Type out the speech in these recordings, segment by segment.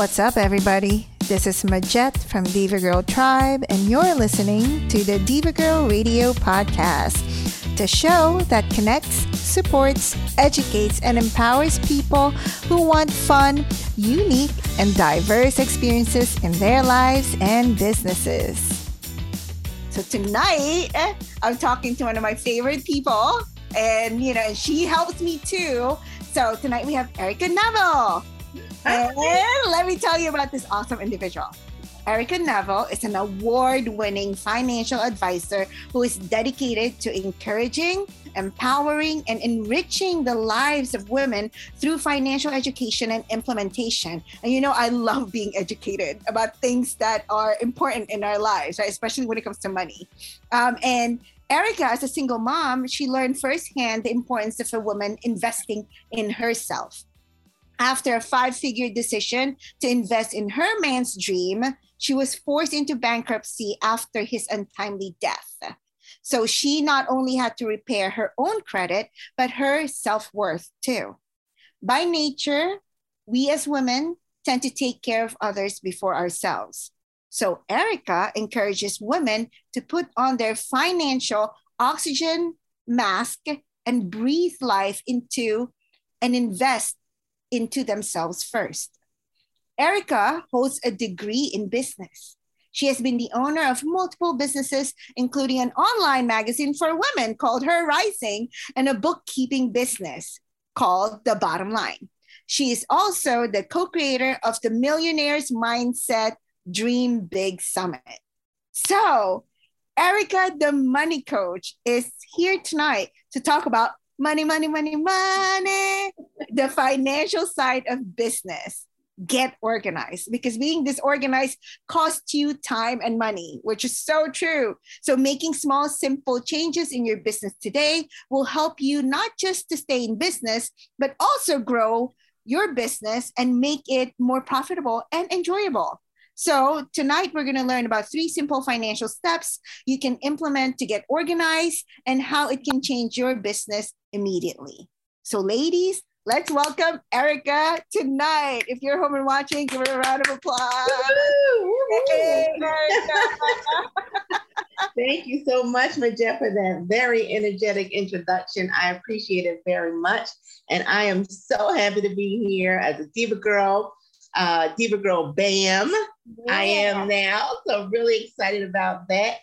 What's up, everybody? This is Majet from Diva Girl Tribe, and you're listening to the Diva Girl Radio Podcast, the show that connects, supports, educates, and empowers people who want fun, unique, and diverse experiences in their lives and businesses. So tonight, I'm talking to one of my favorite people, and you know, she helps me too. So tonight we have Ericka Neville. And let me tell you about this awesome individual. Ericka Neville is an award winning financial advisor who is dedicated to encouraging, empowering, and enriching the lives of women through financial education and implementation. And you know, I love being educated about things that are important in our lives, right? especially when it comes to money. Um, and Ericka, as a single mom, she learned firsthand the importance of a woman investing in herself after a five figure decision to invest in her man's dream, she was forced into bankruptcy after his untimely death. So she not only had to repair her own credit, but her self worth too. By nature, we as women tend to take care of others before ourselves. So Ericka encourages women to put on their financial oxygen mask and breathe life into and invest into themselves first. Ericka holds a degree in business. She has been the owner of multiple businesses, including an online magazine for women called Her Rising and a bookkeeping business called The Bottom Line. She is also the co creator of the Millionaires Mindset Dream Big Summit. So, Ericka, the money coach, is here tonight to talk about money, money, money, money, the financial side of business. Get organized because being disorganized costs you time and money, which is so true. So, making small, simple changes in your business today will help you not just to stay in business, but also grow your business and make it more profitable and enjoyable. So, tonight we're going to learn about three simple financial steps you can implement to get organized and how it can change your business immediately. So, ladies, let's welcome Ericka tonight. If you're home and watching, give her a round of applause. Hey, Thank you so much, Majet, for that very energetic introduction. I appreciate it very much. And I am so happy to be here as a Diva Girl uh, Diva Girl BAM. Yeah. I am now. So really excited about that.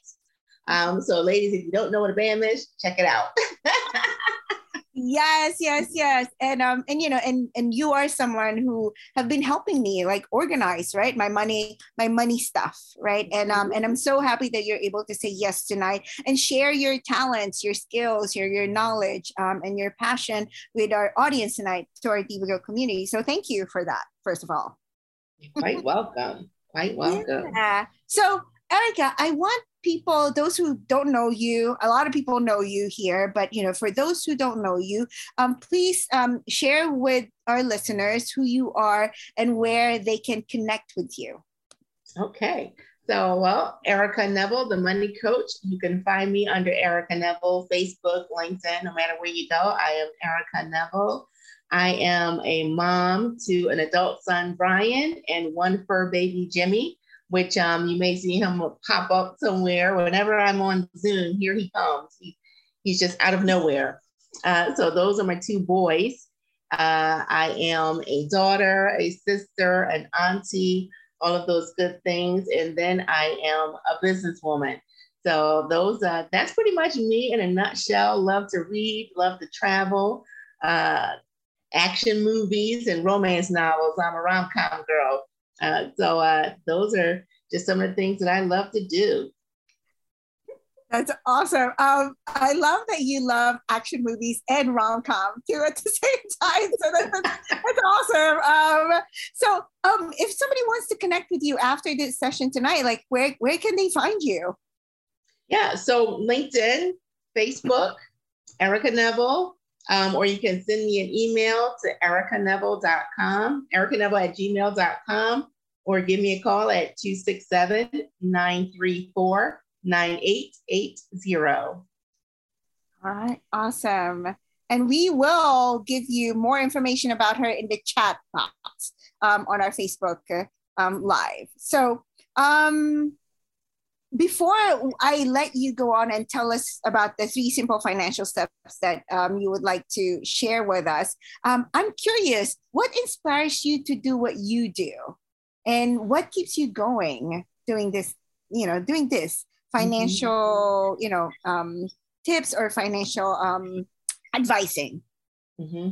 Um, so ladies, if you don't know what a BAM is, check it out. yes yes yes. And um and you know and and you are someone who have been helping me like organize right? My money my money stuff right? And um and i'm so happy that you're able to say yes tonight and share your talents your skills your your knowledge um and your passion with our audience tonight to our diva girl community. So thank you for that first of all. You're quite welcome. Quite welcome. Yeah. so ericka i want people, those who don't know you, a lot of people know you here, but you know, for those who don't know you, um, please um, share with our listeners who you are and where they can connect with you. Okay. So, well, Ericka Neville, the money coach. You can find me under Ericka Neville, Facebook, LinkedIn, no matter where you go. I am Ericka Neville. I am a mom to an adult son, Brian, and one fur baby, Jimmy which um, you may see him pop up somewhere. Whenever I'm on Zoom, here he comes. He, he's just out of nowhere. Uh, so those are my two boys. Uh, I am a daughter, a sister, an auntie, all of those good things. And then I am a businesswoman. So those, uh, that's pretty much me in a nutshell. Love to read, love to travel, uh, action movies and romance novels. I'm a rom-com girl. Uh, so uh, those are just some of the things that I love to do. That's awesome. Um, I love that you love action movies and rom com too at the same time. So that's, that's awesome. Um, so, um, if somebody wants to connect with you after this session tonight, like where where can they find you? Yeah, so LinkedIn, Facebook, Ericka Neville, um, or you can send me an email to ericaneville.com, ericaneville at gmail.com, or give me a call at 267 934 9880. All right, awesome. And we will give you more information about her in the chat box. um, on our Facebook um, live. So um, before I let you go on and tell us about the three simple financial steps that um, you would like to share with us, um, I'm curious what inspires you to do what you do, and what keeps you going doing this? You know, doing this financial, mm-hmm. you know, um, tips or financial um, advising. Mm-hmm.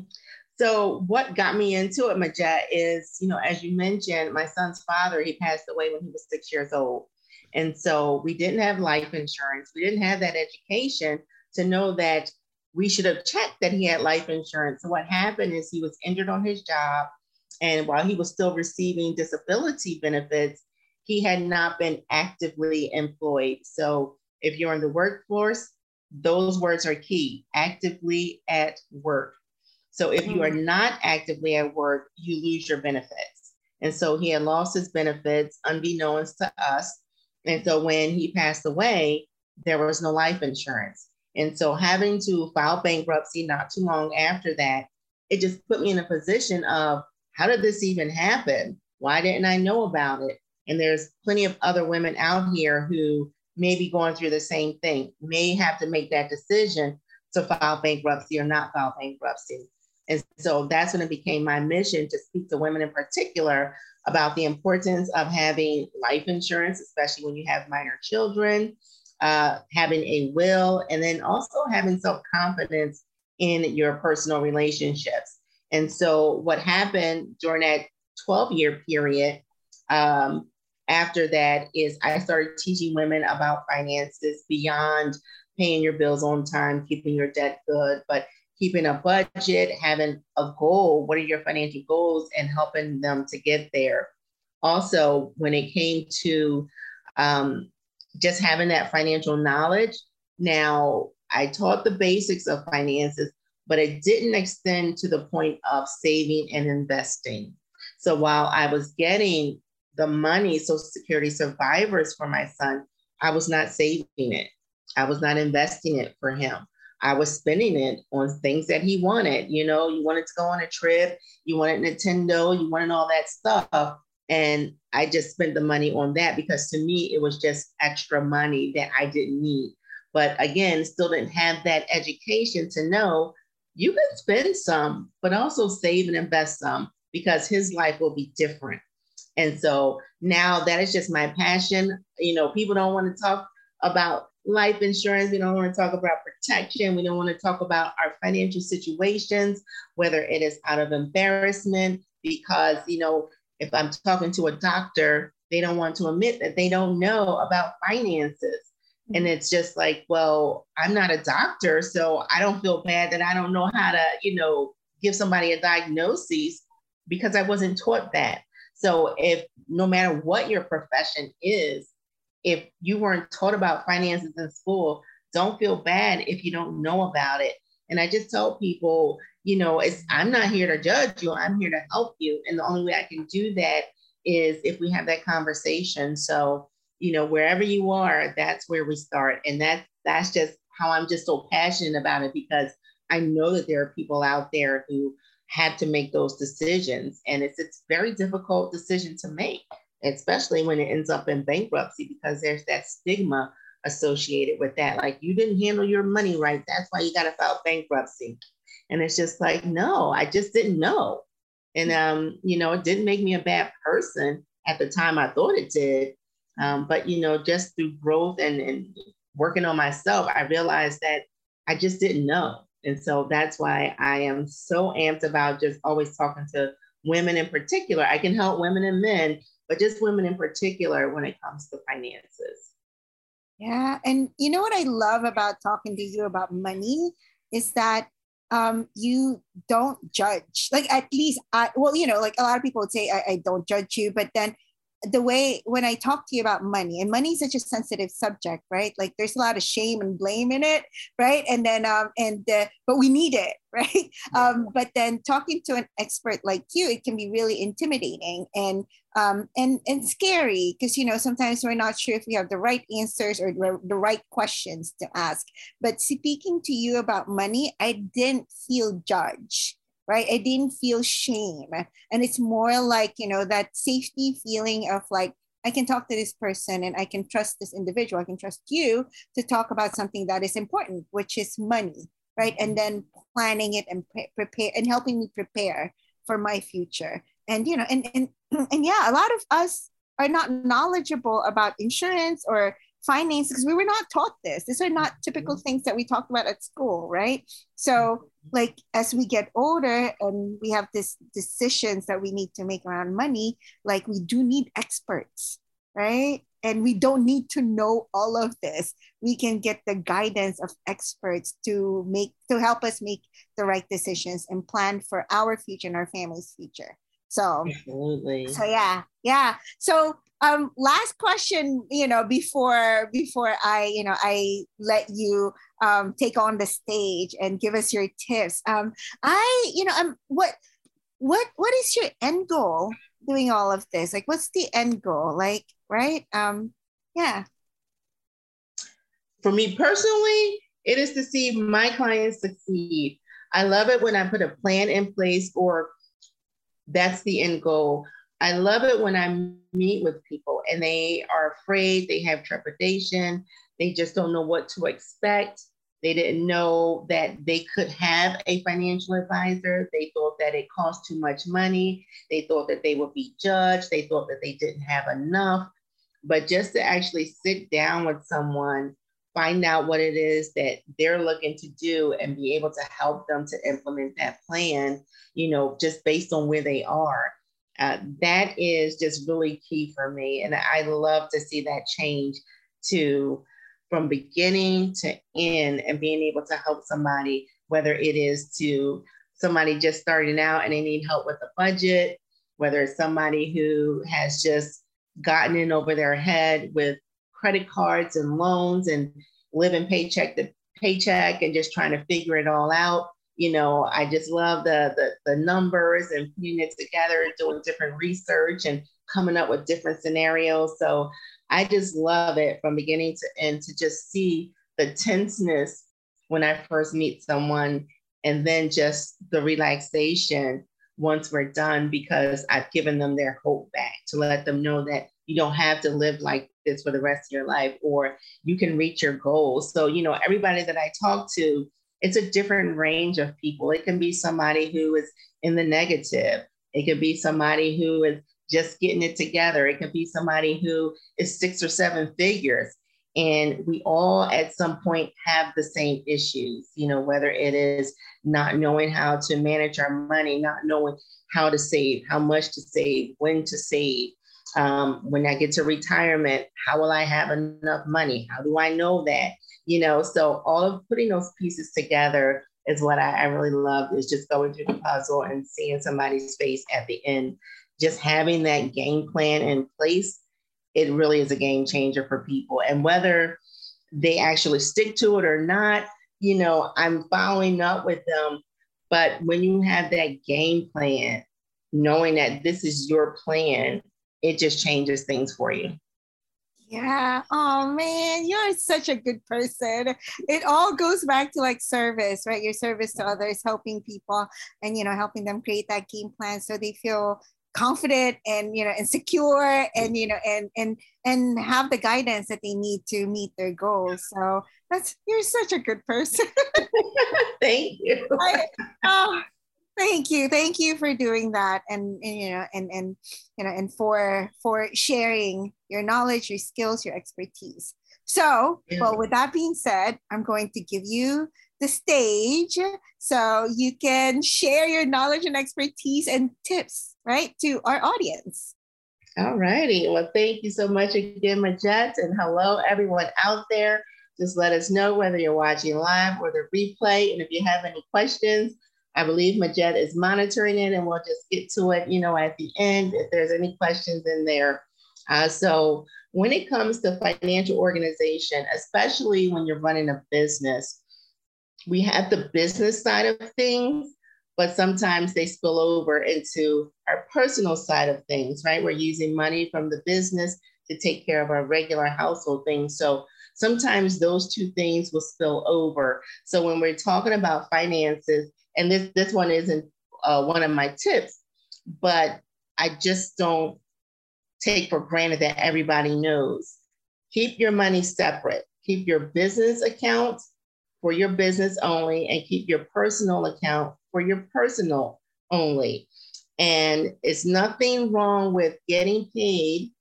So, what got me into it, Majette, is you know, as you mentioned, my son's father he passed away when he was six years old. And so we didn't have life insurance. We didn't have that education to know that we should have checked that he had life insurance. So what happened is he was injured on his job. And while he was still receiving disability benefits, he had not been actively employed. So if you're in the workforce, those words are key actively at work. So if you are mm. not actively at work, you lose your benefits. And so he had lost his benefits unbeknownst to us and so when he passed away, there was no life insurance. And so having to file bankruptcy not too long after that, it just put me in a position of how did this even happen? Why didn't I know about it? And there's plenty of other women out here who may be going through the same thing, may have to make that decision to file bankruptcy or not file bankruptcy. And so that's when it became my mission to speak to women in particular about the importance of having life insurance, especially when you have minor children, uh, having a will, and then also having self confidence in your personal relationships. And so, what happened during that 12 year period um, after that is I started teaching women about finances beyond paying your bills on time, keeping your debt good, but keeping a budget, having a goal. What are your financial goals and helping them to get there? Also, when it came to um, just having that financial knowledge, now I taught the basics of finances, but it didn't extend to the point of saving and investing. So while I was getting the money, Social Security survivors for my son, I was not saving it. I was not investing it for him. I was spending it on things that he wanted. You know, you wanted to go on a trip, you wanted Nintendo, you wanted all that stuff. And I just spent the money on that because to me, it was just extra money that I didn't need. But again, still didn't have that education to know you can spend some, but also save and invest some because his life will be different. And so now that is just my passion. You know, people don't want to talk about life insurance. We don't want to talk about protection. We don't want to talk about our financial situations, whether it is out of embarrassment, because, you know, if I'm talking to a doctor, they don't want to admit that they don't know about finances. And mm-hmm. it's just like, well, I'm not a doctor, so I don't feel bad that I don't know how to, you know, give somebody a diagnosis because I wasn't taught that. So if no matter what your profession is, if you weren't taught about finances in school, don't feel bad if you don't know about it. And I just tell people, you know, it's I'm not here to judge you. I'm here to help you. And the only way I can do that is if we have that conversation. So, you know, wherever you are, that's where we start. And that that's just how I'm just so passionate about it because I know that there are people out there who had to make those decisions. And it's it's very difficult decision to make, especially when it ends up in bankruptcy, because there's that stigma associated with that. Like you didn't handle your money right. That's why you got to file bankruptcy. And it's just like, no, I just didn't know. And, um, you know, it didn't make me a bad person at the time I thought it did. Um, but, you know, just through growth and, and working on myself, I realized that I just didn't know. And so that's why I am so amped about just always talking to women in particular. I can help women and men, but just women in particular when it comes to finances. Yeah. And you know what I love about talking to you about money is that um, you don't judge. Like at least I well, you know, like a lot of people would say I, I don't judge you, but then the way when I talk to you about money, and money is such a sensitive subject, right? Like there's a lot of shame and blame in it, right? And then um and uh, but we need it, right? Um, but then talking to an expert like you, it can be really intimidating and um and and scary because you know sometimes we're not sure if we have the right answers or the right questions to ask. But speaking to you about money, I didn't feel judged right? I didn't feel shame. And it's more like, you know, that safety feeling of like, I can talk to this person and I can trust this individual. I can trust you to talk about something that is important, which is money, right? And mm-hmm. then planning it and pre- prepare and helping me prepare for my future. And you know, and and and yeah, a lot of us are not knowledgeable about insurance or finance because we were not taught this. These are not mm-hmm. typical things that we talked about at school, right? So, mm-hmm. Like as we get older and we have these decisions that we need to make around money, like we do need experts, right? And we don't need to know all of this. We can get the guidance of experts to make to help us make the right decisions and plan for our future and our family's future. So, Absolutely. so yeah, yeah. So um last question you know before before i you know i let you um take on the stage and give us your tips. Um i you know um what what what is your end goal doing all of this? Like what's the end goal? Like right? Um yeah. For me personally it is to see my clients succeed. I love it when i put a plan in place or that's the end goal I love it when I meet with people and they are afraid, they have trepidation, they just don't know what to expect. They didn't know that they could have a financial advisor. They thought that it cost too much money. They thought that they would be judged. They thought that they didn't have enough. But just to actually sit down with someone, find out what it is that they're looking to do, and be able to help them to implement that plan, you know, just based on where they are uh, that is just really key for me. And I love to see that change to from beginning to end and being able to help somebody, whether it is to somebody just starting out and they need help with the budget, whether it's somebody who has just gotten in over their head with credit cards and loans and living paycheck to paycheck and just trying to figure it all out you know, I just love the, the, the numbers and putting it together, and doing different research and coming up with different scenarios. So I just love it from beginning to end to just see the tenseness when I first meet someone and then just the relaxation once we're done because I've given them their hope back to let them know that you don't have to live like this for the rest of your life or you can reach your goals. So, you know, everybody that I talk to, it's a different range of people. It can be somebody who is in the negative. It could be somebody who is just getting it together. It could be somebody who is six or seven figures. And we all at some point have the same issues, you know, whether it is not knowing how to manage our money, not knowing how to save, how much to save, when to save. Um, when I get to retirement, how will I have enough money? How do I know that? you know so all of putting those pieces together is what I, I really love is just going through the puzzle and seeing somebody's face at the end just having that game plan in place it really is a game changer for people and whether they actually stick to it or not you know i'm following up with them but when you have that game plan knowing that this is your plan it just changes things for you yeah. Oh man, you're such a good person. It all goes back to like service, right? Your service to others, helping people and you know, helping them create that game plan so they feel confident and you know and secure and you know and and and have the guidance that they need to meet their goals so that's you're such a good person thank you I, oh, thank you. Thank you for doing that and, and, you know and and you know and for for sharing your knowledge your skills your expertise. So yeah. well with that being said i'm going to give you the stage so you can share your knowledge and expertise and tips right to our audience. All righty. Well thank you so much again majette and hello everyone out there. Just let us know whether you're watching live or the replay and if you have any questions I believe Majette is monitoring it and we'll just get to it, you know, at the end if there's any questions in there. Uh, so when it comes to financial organization, especially when you're running a business, we have the business side of things, but sometimes they spill over into our personal side of things, right? We're using money from the business to take care of our regular household things. So sometimes those two things will spill over. So when we're talking about finances, and this this one isn't uh, one of my tips, but I just don't take for granted that everybody knows. Keep your money separate. Keep your business account for your business only and keep your personal account for your personal only. And it's nothing wrong with getting paid,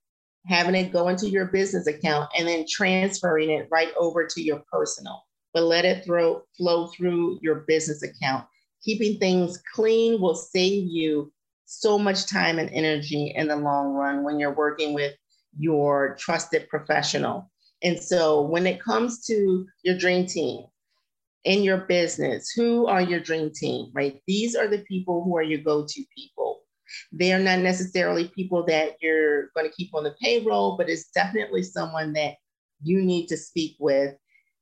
having it go into your business account, and then transferring it right over to your personal. But let it throw, flow through your business account. Keeping things clean will save you so much time and energy in the long run when you're working with your trusted professional. And so when it comes to your dream team in your business, who are your dream team, right? These are the people who are your go to people. They are not necessarily people that you're going to keep on the payroll, but it's definitely someone that you need to speak with.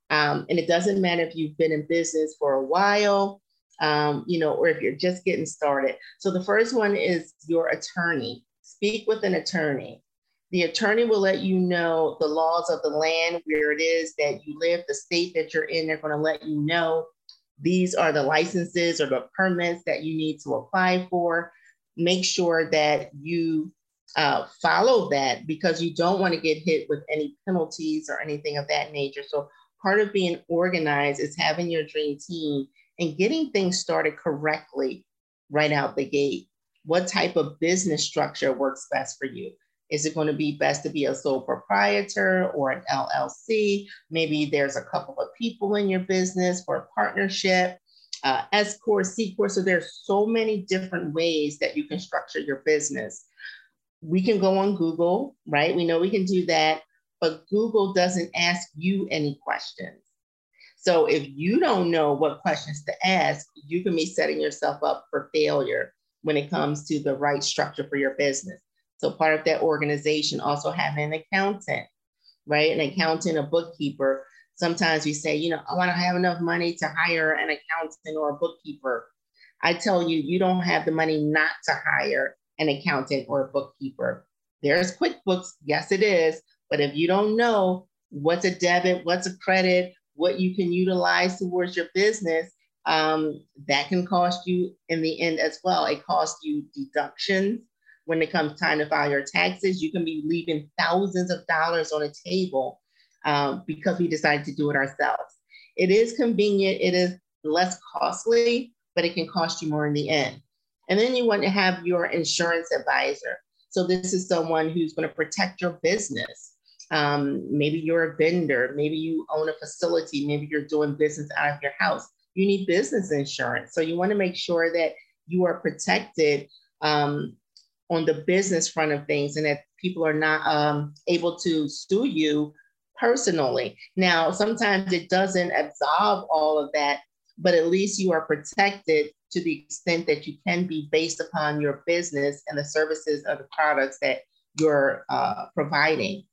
Um, and it doesn't matter if you've been in business for a while um, you know, or if you're just getting started. So the first one is your attorney. Speak with an attorney. The attorney will let you know the laws of the land, where it is that you live, the state that you're in. They're going to let you know these are the licenses or the permits that you need to apply for. Make sure that you uh, follow that because you don't want to get hit with any penalties or anything of that nature. So, part of being organized is having your dream team and getting things started correctly right out the gate. What type of business structure works best for you? Is it going to be best to be a sole proprietor or an LLC? Maybe there's a couple of people in your business for a partnership, uh, S Corp, C Corp. So there's so many different ways that you can structure your business. We can go on Google, right? We know we can do that, but Google doesn't ask you any questions. So if you don't know what questions to ask, you can be setting yourself up for failure when it comes to the right structure for your business. So part of that organization also having an accountant, right? An accountant, a bookkeeper. Sometimes we say, you know, I to have enough money to hire an accountant or a bookkeeper. I tell you, you don't have the money not to hire an accountant or a bookkeeper. There's QuickBooks, yes, it is. But if you don't know what's a debit, what's a credit, what you can utilize towards your business, um, that can cost you in the end as well. It costs you deductions when it comes time to file your taxes. You can be leaving thousands of dollars on a table um, because we decided to do it ourselves. It is convenient, it is less costly, but it can cost you more in the end. And then you want to have your insurance advisor. So, this is someone who's going to protect your business. Um, maybe you're a vendor, maybe you own a facility, maybe you're doing business out of your house. You need business insurance. So you want to make sure that you are protected um, on the business front of things and that people are not um, able to sue you personally. Now, sometimes it doesn't absolve all of that, but at least you are protected to the extent that you can be based upon your business and the services or the products that you're uh, providing.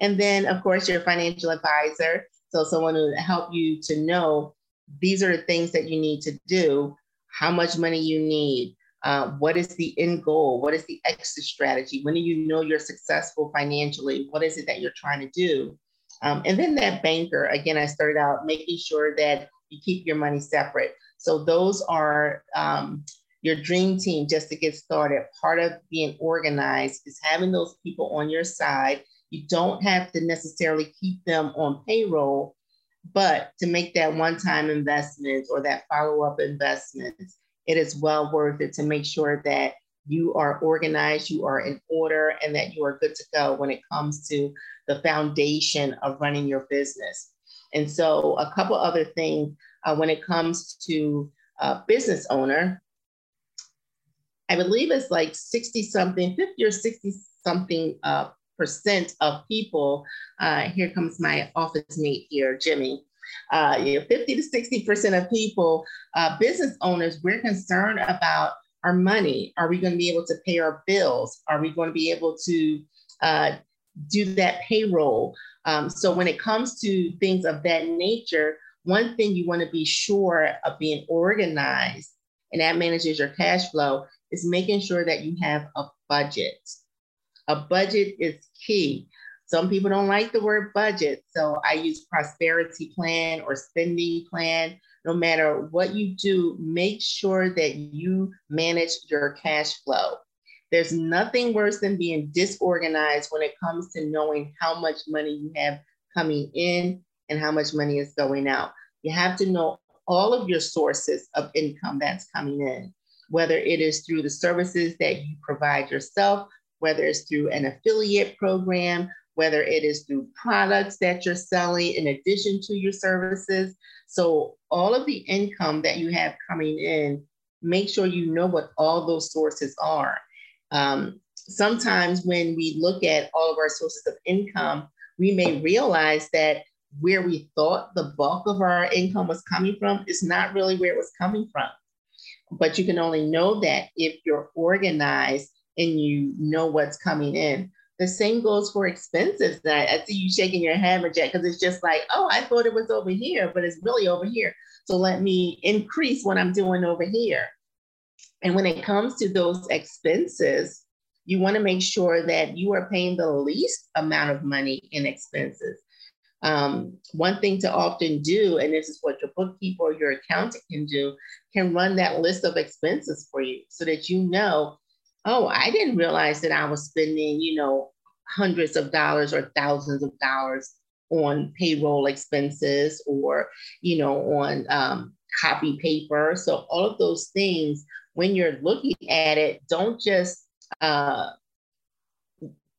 And then, of course, your financial advisor. So, someone who help you to know these are the things that you need to do, how much money you need, uh, what is the end goal, what is the exit strategy, when do you know you're successful financially, what is it that you're trying to do. Um, and then that banker, again, I started out making sure that you keep your money separate. So, those are um, your dream team just to get started. Part of being organized is having those people on your side you don't have to necessarily keep them on payroll, but to make that one time investment or that follow up investment, it is well worth it to make sure that you are organized, you are in order, and that you are good to go when it comes to the foundation of running your business. And so, a couple other things uh, when it comes to a business owner, I believe it's like 60 something, 50 or 60 something uh, percent of people, uh, here comes my office mate here, Jimmy. Uh, you know, 50 to 60% of people, uh, business owners, we're concerned about our money. Are we going to be able to pay our bills? Are we going to be able to uh, do that payroll? Um, so when it comes to things of that nature, one thing you want to be sure of being organized, and that manages your cash flow, is making sure that you have a budget. A budget is key. Some people don't like the word budget. So I use prosperity plan or spending plan. No matter what you do, make sure that you manage your cash flow. There's nothing worse than being disorganized when it comes to knowing how much money you have coming in and how much money is going out. You have to know all of your sources of income that's coming in, whether it is through the services that you provide yourself, whether it's through an affiliate program, whether it is through products that you're selling in addition to your services. So, all of the income that you have coming in, make sure you know what all those sources are. Um, sometimes, when we look at all of our sources of income, we may realize that where we thought the bulk of our income was coming from is not really where it was coming from. But you can only know that if you're organized and you know what's coming in. The same goes for expenses. That I see you shaking your head, Jack, because it's just like, oh, I thought it was over here, but it's really over here. So let me increase what I'm doing over here. And when it comes to those expenses, you want to make sure that you are paying the least amount of money in expenses. Um, one thing to often do, and this is what your bookkeeper or your accountant can do, can run that list of expenses for you so that you know, oh, I didn't realize that I was spending, you know, hundreds of dollars or thousands of dollars on payroll expenses or, you know, on um, copy paper. So all of those things, when you're looking at it, don't just uh,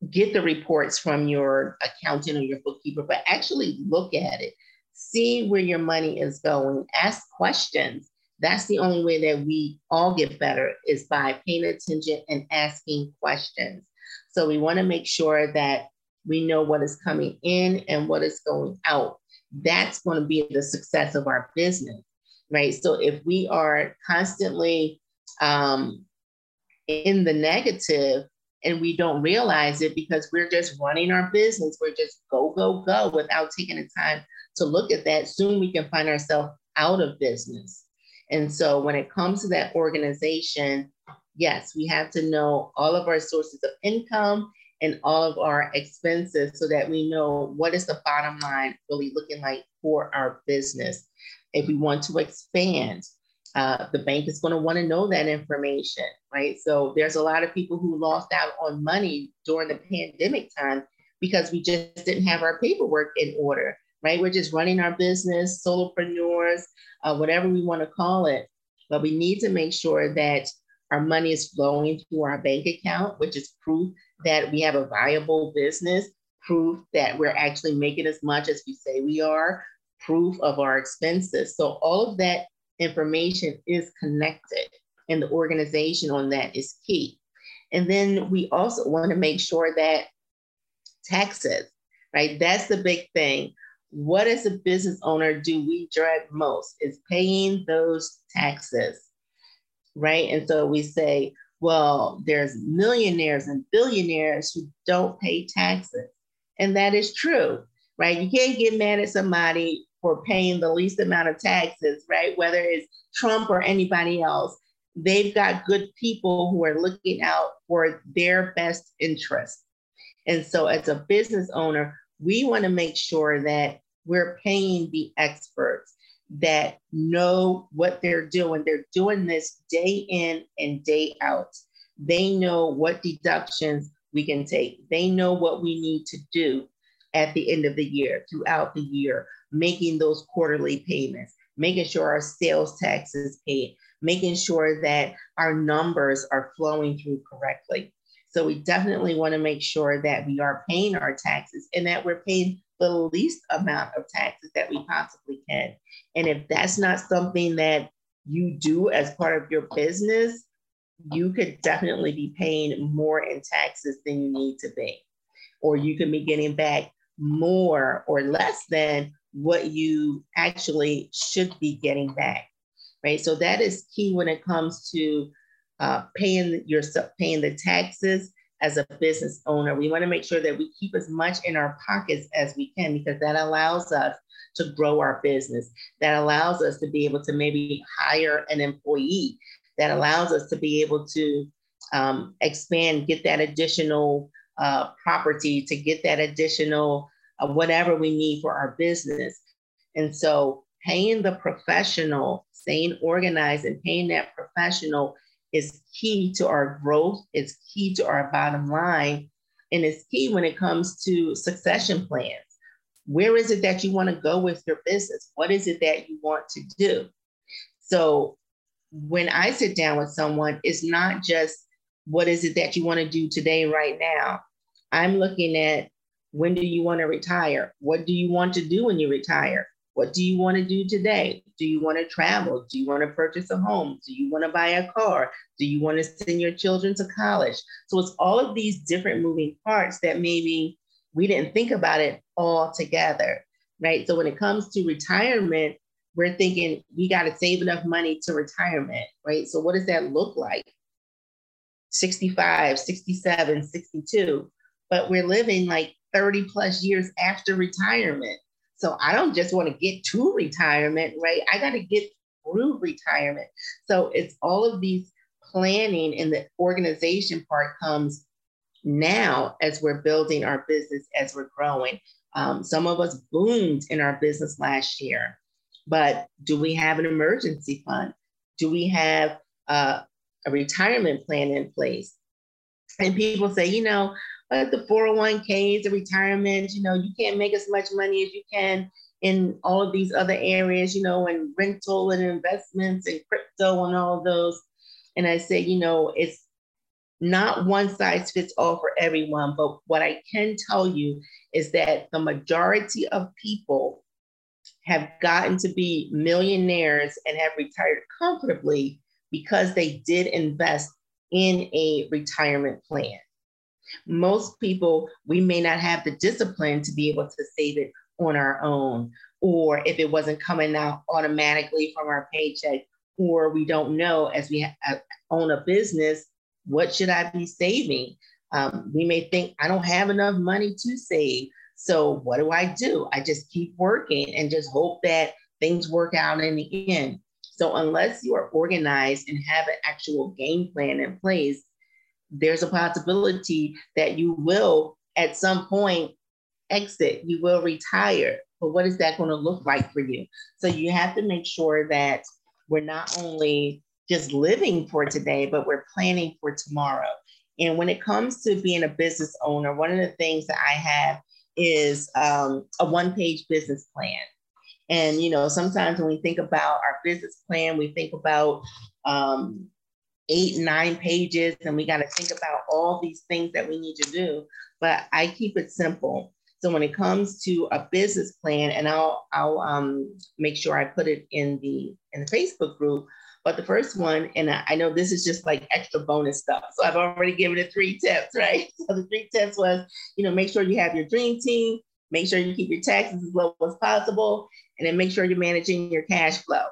get the reports from your accountant or your bookkeeper, but actually look at it, see where your money is going, ask questions. That's the only way that we all get better is by paying attention and asking questions. So we want to make sure that we know what is coming in and what is going out. That's going to be the success of our business, right? So if we are constantly um, in the negative and we don't realize it because we're just running our business. We're just go, go, go without taking the time to look at that. Soon we can find ourselves out of business. And so when it comes to that organization, yes, we have to know all of our sources of income and all of our expenses so that we know what is the bottom line really looking like for our business. If we want to expand, uh, the bank is going to want to know that information, right? So there's a lot of people who lost out on money during the pandemic time because we just didn't have our paperwork in order, right? We're just running our business, solopreneurs, uh, whatever we want to call it. But we need to make sure that our money is flowing through our bank account, which is proof that we have a viable business, proof that we're actually making as much as we say we are, proof of our expenses. So all of that information is connected and the organization on that is key. And then we also want to make sure that taxes, right? That's the big thing. What as a business owner do we dread most is paying those taxes, right? And so we say, well, there's millionaires and billionaires who don't pay taxes. And that is true, right? You can't get mad at somebody for paying the least amount of taxes, right? Whether it's Trump or anybody else, they've got good people who are looking out for their best interest. And so, as a business owner, we want to make sure that we're paying the experts that know what they're doing. They're doing this day in and day out. They know what deductions we can take, they know what we need to do at the end of the year, throughout the year, making those quarterly payments, making sure our sales tax is paid, making sure that our numbers are flowing through correctly. So we definitely want to make sure that we are paying our taxes and that we're paying the least amount of taxes that we possibly can. And if that's not something that you do as part of your business, you could definitely be paying more in taxes than you need to be. Or you can be getting back more or less than what you actually should be getting back, right? So that is key when it comes to uh, paying yourself, paying the taxes as a business owner. We want to make sure that we keep as much in our pockets as we can because that allows us to grow our business. That allows us to be able to maybe hire an employee. That allows us to be able to um, expand, get that additional uh, property to get that additional uh, whatever we need for our business. And so paying the professional, staying organized and paying that professional is key to our growth. It's key to our bottom line. And it's key when it comes to succession plans. Where is it that you want to go with your business? What is it that you want to do? So when I sit down with someone, it's not just what is it that you want to do today, right now. I'm looking at when do you want to retire? What do you want to do when you retire? What do you want to do today? Do you want to travel? Do you want to purchase a home? Do you want to buy a car? Do you want to send your children to college? So it's all of these different moving parts that maybe we didn't think about it all together, right? So when it comes to retirement, we're thinking we got to save enough money to retirement, right? So what does that look like? 65, 67, 62. But we're living like 30 plus years after retirement. So I don't just want to get to retirement, right? I got to get through retirement. So it's all of these planning and the organization part comes now as we're building our business, as we're growing. Um, some of us boomed in our business last year. But do we have an emergency fund? Do we have uh, a retirement plan in place? And people say, you know, but the 401ks, the retirement, you know, you can't make as much money as you can in all of these other areas, you know, and rental and investments and crypto and all those. And I say, you know, it's not one size fits all for everyone, but what I can tell you is that the majority of people have gotten to be millionaires and have retired comfortably because they did invest in a retirement plan. Most people, we may not have the discipline to be able to save it on our own, or if it wasn't coming out automatically from our paycheck, or we don't know as we ha- uh, own a business, what should I be saving? Um, we may think I don't have enough money to save. So what do I do? I just keep working and just hope that things work out in the end. So unless you are organized and have an actual game plan in place, there's a possibility that you will at some point exit, you will retire. But what is that going to look like for you? So you have to make sure that we're not only just living for today, but we're planning for tomorrow. And when it comes to being a business owner, one of the things that I have is um, a one page business plan. And, you know, sometimes when we think about our business plan, we think about um, eight, nine pages, and we got to think about all these things that we need to do. But I keep it simple. So when it comes to a business plan, and I'll I'll um, make sure I put it in the in the Facebook group. But the first one, and I, I know this is just like extra bonus stuff. So I've already given it three tips, right? So the three tips was, you know, make sure you have your dream team, make sure you keep your taxes as low as possible, and then make sure you're managing your cash flow.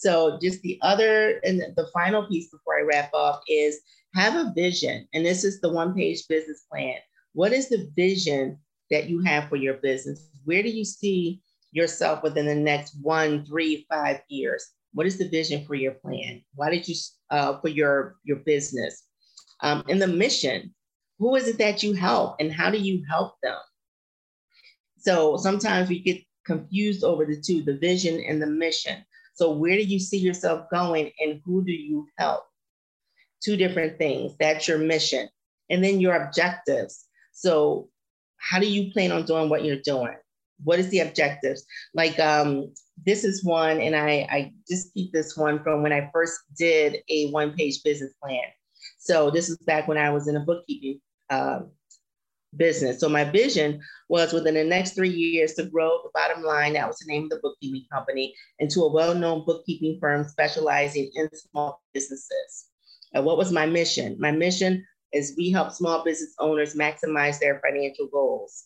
So just the other and the final piece before I wrap up is have a vision. And this is the one page business plan. What is the vision that you have for your business? Where do you see yourself within the next one, three, five years? What is the vision for your plan? Why did you uh, for your your business? Um, and the mission. Who is it that you help, and how do you help them? So sometimes we get confused over the two, the vision and the mission. So where do you see yourself going, and who do you help? Two different things. That's your mission, and then your objectives. So how do you plan on doing what you're doing? What is the objectives? Like um, this is one, and I, I just keep this one from when I first did a one page business plan. So this is back when I was in a bookkeeping uh, business. So my vision was within the next three years to grow the bottom line, that was the name of the bookkeeping company, into a well-known bookkeeping firm specializing in small businesses. And what was my mission? My mission is we help small business owners maximize their financial goals.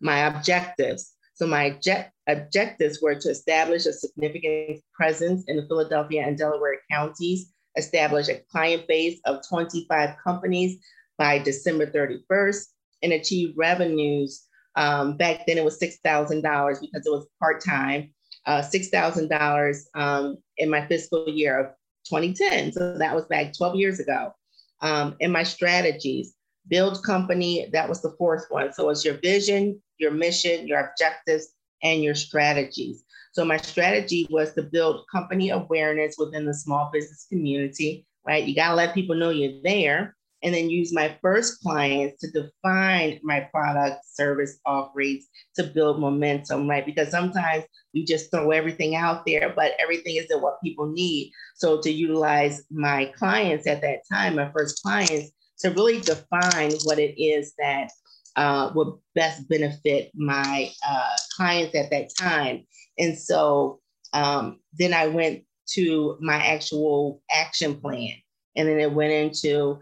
My objectives, so my object- objectives were to establish a significant presence in the Philadelphia and Delaware counties, establish a client base of 25 companies by December 31st, and achieve revenues. Um, back then it was $6,000 because it was part-time, uh, $6,000 um, in my fiscal year of 2010. So that was back 12 years ago. Um, and my strategies. build company. That was the fourth one. So it's your vision, your mission, your objectives, and your strategies. So my strategy was to build company awareness within the small business community, right? You got to let people know you're there and then use my first clients to define my product service offerings to build momentum, right? Because sometimes we just throw everything out there, but everything isn't what people need. So to utilize my clients at that time, my first clients, to really define what it is that uh, would best benefit my uh, clients at that time. And so um, then I went to my actual action plan. And then it went into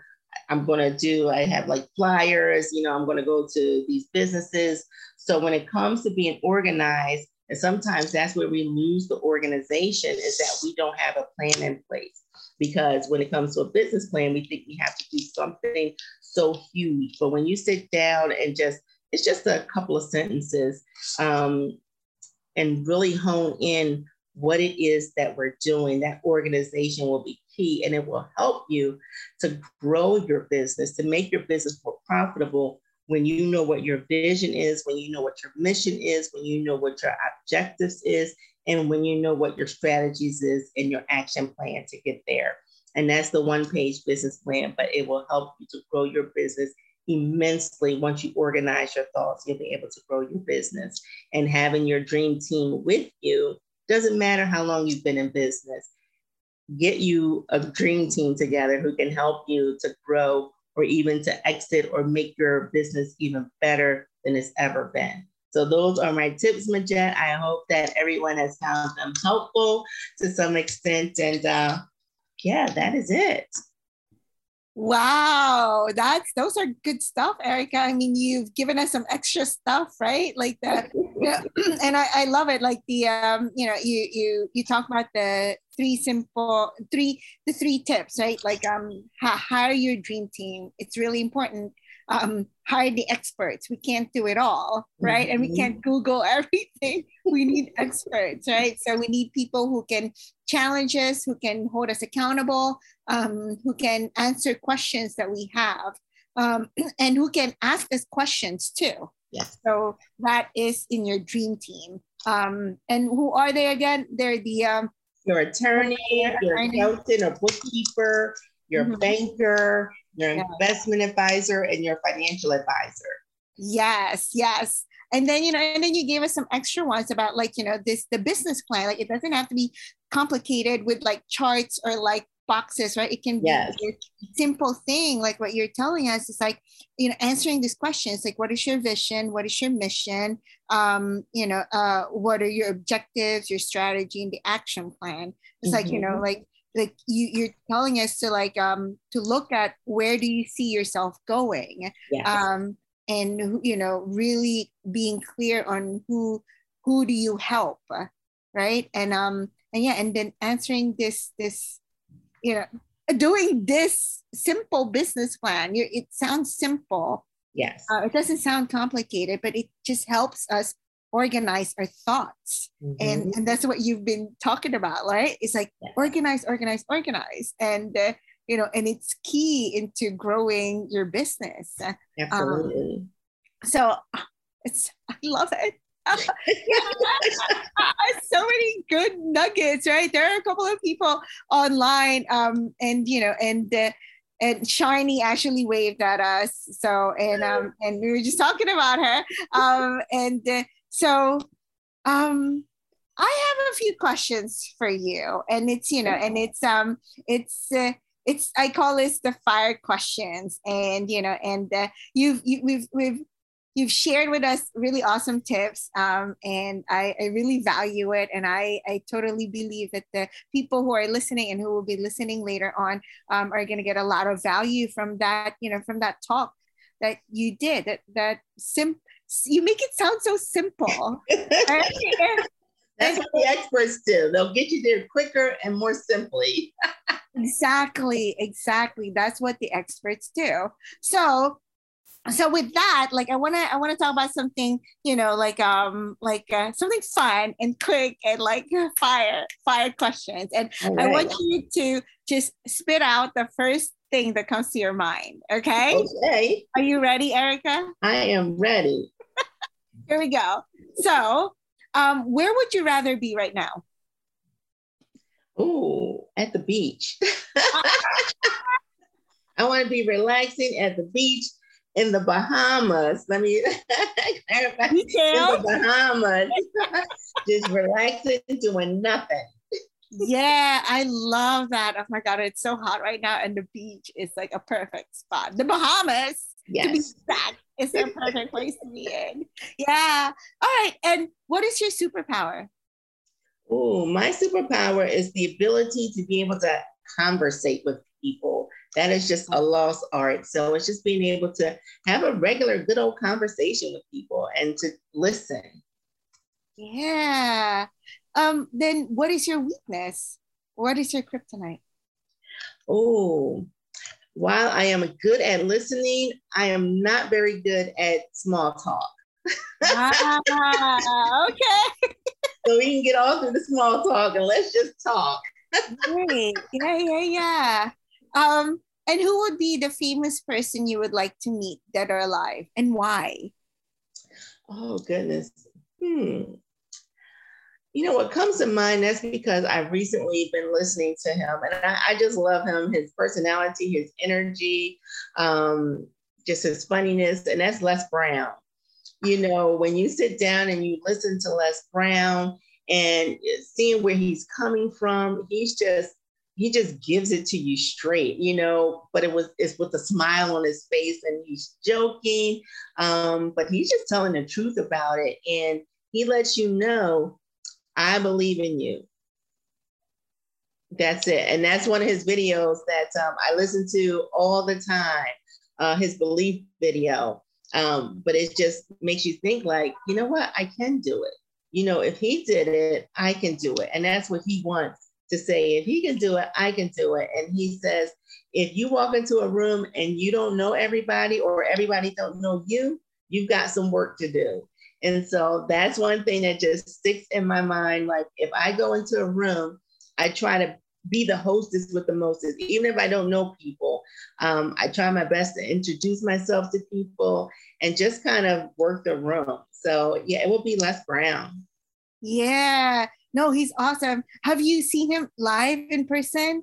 I'm going to do, I have like flyers, you know, I'm going to go to these businesses. So when it comes to being organized, and sometimes that's where we lose the organization is that we don't have a plan in place. Because when it comes to a business plan, we think we have to do something so huge. But when you sit down and just, it's just a couple of sentences um, and really hone in what it is that we're doing, that organization will be key and it will help you to grow your business, to make your business more profitable when you know what your vision is, when you know what your mission is, when you know what your objectives is, and when you know what your strategies is and your action plan to get there. And that's the one page business plan, but it will help you to grow your business immensely once you organize your thoughts. You'll be able to grow your business. And having your dream team with you doesn't matter how long you've been in business. Get you a dream team together who can help you to grow or even to exit or make your business even better than it's ever been. So those are my tips, Majette. I hope that everyone has found them helpful to some extent. And uh, yeah, that is it. Wow, that's those are good stuff, Ericka. I mean, you've given us some extra stuff, right? Like that, yeah. and I, I love it. Like the um, you know, you you you talk about the three simple three the three tips, right? Like um, hire your dream team. It's really important um, hire the experts. We can't do it all, right? And we mm-hmm. can't Google everything. We need experts, right? So we need people who can challenge us, who can hold us accountable, um, who can answer questions that we have, um, and who can ask us questions too. Yes. So that is in your dream team. Um, and who are they again? They're the um, your attorney, your accountant or bookkeeper, your mm-hmm. banker, your investment advisor, and your financial advisor. Yes, yes. And then, you know, and then you gave us some extra ones about like, you know, this the business plan. Like it doesn't have to be complicated with like charts or like boxes, right? It can be yes. a simple thing, like what you're telling us It's like, you know, answering these questions, like what is your vision? What is your mission? Um, you know, uh, what are your objectives, your strategy, and the action plan? It's mm-hmm. like, you know, mm-hmm. like like you you're telling us to like um to look at where do you see yourself going yes. um and you know really being clear on who who do you help right and um and yeah and then answering this this you know doing this simple business plan you it sounds simple. Yes. Uh, it doesn't sound complicated but it just helps us organize our thoughts. Mm-hmm. and and that's what you've been talking about right? It's like yes. organize organize organize. And uh, you know and it's key into growing your business. Absolutely um, so it's i love it so many good nuggets right there are a couple of people online um and you know and uh, and Shiny actually waved at us. So and um and we were just talking about her. Um and uh, so um I have a few questions for you, and it's you know, and it's um, it's uh, it's I call this the fire questions, and you know, and uh, you've you, we've we've you've shared with us really awesome tips, um, and I, I really value it, and I I totally believe that the people who are listening and who will be listening later on um, are going to get a lot of value from that, you know, from that talk that you did that that sim you make it sound so simple. That's what the experts do. They'll get you there quicker and more simply. exactly, exactly. That's what the experts do. So, so with that, like I wanna, I wanna talk about something, you know, like um, like uh, something fun and quick and like fire, fire questions. And right. I want you to just spit out the first thing that comes to your mind. Okay. Okay. Are you ready, Ericka? I am ready. Here we go. So, um, where would you rather be right now? Oh, at the beach. I want to be relaxing at the beach in the Bahamas. Let me clarify. In the Bahamas. Just relaxing, doing nothing. Yeah, I love that. Oh my God, it's so hot right now, and the beach is like a perfect spot. The Bahamas, yes. to be exact, is a perfect place to be in. Yeah. All right. And what is your superpower? Oh, my superpower is the ability to be able to conversate with people. That is just a lost art. So it's just being able to have a regular, good old conversation with people and to listen. Yeah. Um, then what is your weakness? What is your kryptonite? Oh, while I am good at listening, I am not very good at small talk. ah, okay. so we can get all through the small talk and let's just talk. Great. Yeah, yeah, yeah. Um, and who would be the famous person you would like to meet, dead or alive, and why? Oh goodness. Hmm. You know what comes to mind? That's because I've recently been listening to him, and I, I just love him. His personality, his energy, um, just his funniness, and that's Les Brown. You know, when you sit down and you listen to Les Brown and seeing where he's coming from, he's just he just gives it to you straight, you know, but it was it's with a smile on his face and he's joking. Um, but he's just telling the truth about it. And he lets you know, I believe in you. That's it. And that's one of his videos that um, I listen to all the time, uh, his belief video. Um, but it just makes you think like, you know what, I can do it. You know, if he did it, I can do it. And that's what he wants to say, if he can do it, I can do it. And he says, if you walk into a room and you don't know everybody or everybody don't know you, you've got some work to do. And so that's one thing that just sticks in my mind. Like if I go into a room, I try to be the hostess with the mostest, even if I don't know people. Um, I try my best to introduce myself to people and just kind of work the room. So yeah, it will be Les Brown. Yeah, no, he's awesome. Have you seen him live in person?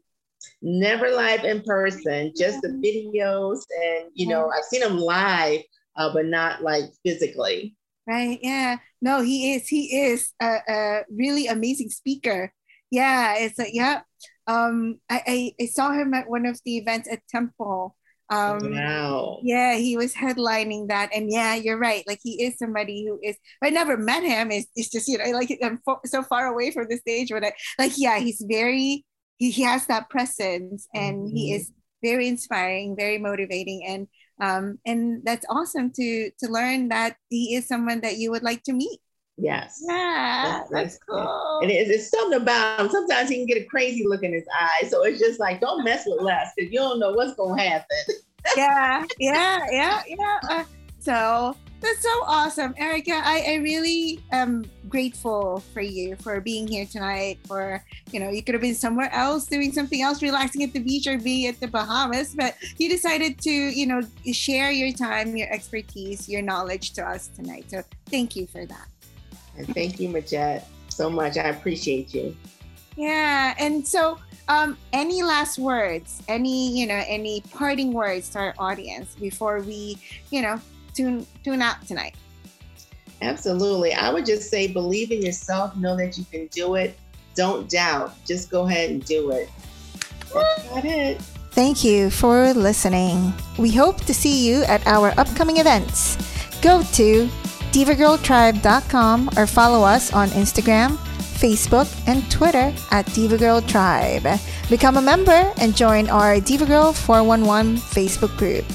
Never live in person, just the videos. And, you know, I've seen him live, uh, but not like physically. Right. Yeah. No, he is. He is a, a really amazing speaker. Yeah. It's a, yeah. Um, I, I, I saw him at one of the events at Temple um, wow. Yeah, he was headlining that, and yeah, you're right. Like he is somebody who is. I never met him. It's, it's just you know, like I'm fo- so far away from the stage, but I, like yeah, he's very. He, he has that presence, and mm-hmm. he is very inspiring, very motivating, and um, and that's awesome to to learn that he is someone that you would like to meet. Yes. Yeah, that's, that's cool. And it's, it's something about him. Sometimes he can get a crazy look in his eyes. So it's just like, don't mess with Les because you don't know what's going to happen. yeah, yeah, yeah, yeah. Uh, so that's so awesome. Ericka, I, I really am grateful for you for being here tonight. For, you know, you could have been somewhere else doing something else, relaxing at the beach or being at the Bahamas, but you decided to, you know, share your time, your expertise, your knowledge to us tonight. So thank you for that. And thank you, Majette, so much. I appreciate you. Yeah. And so, um, any last words? Any, you know, any parting words to our audience before we, you know, tune tune out tonight? Absolutely. I would just say believe in yourself, know that you can do it. Don't doubt. Just go ahead and do it. That's about it. Thank you for listening. We hope to see you at our upcoming events. Go to divagirltribe.com or follow us on Instagram, Facebook, and Twitter at Diva Girl Tribe. Become a member and join our Diva Girl 411 Facebook group.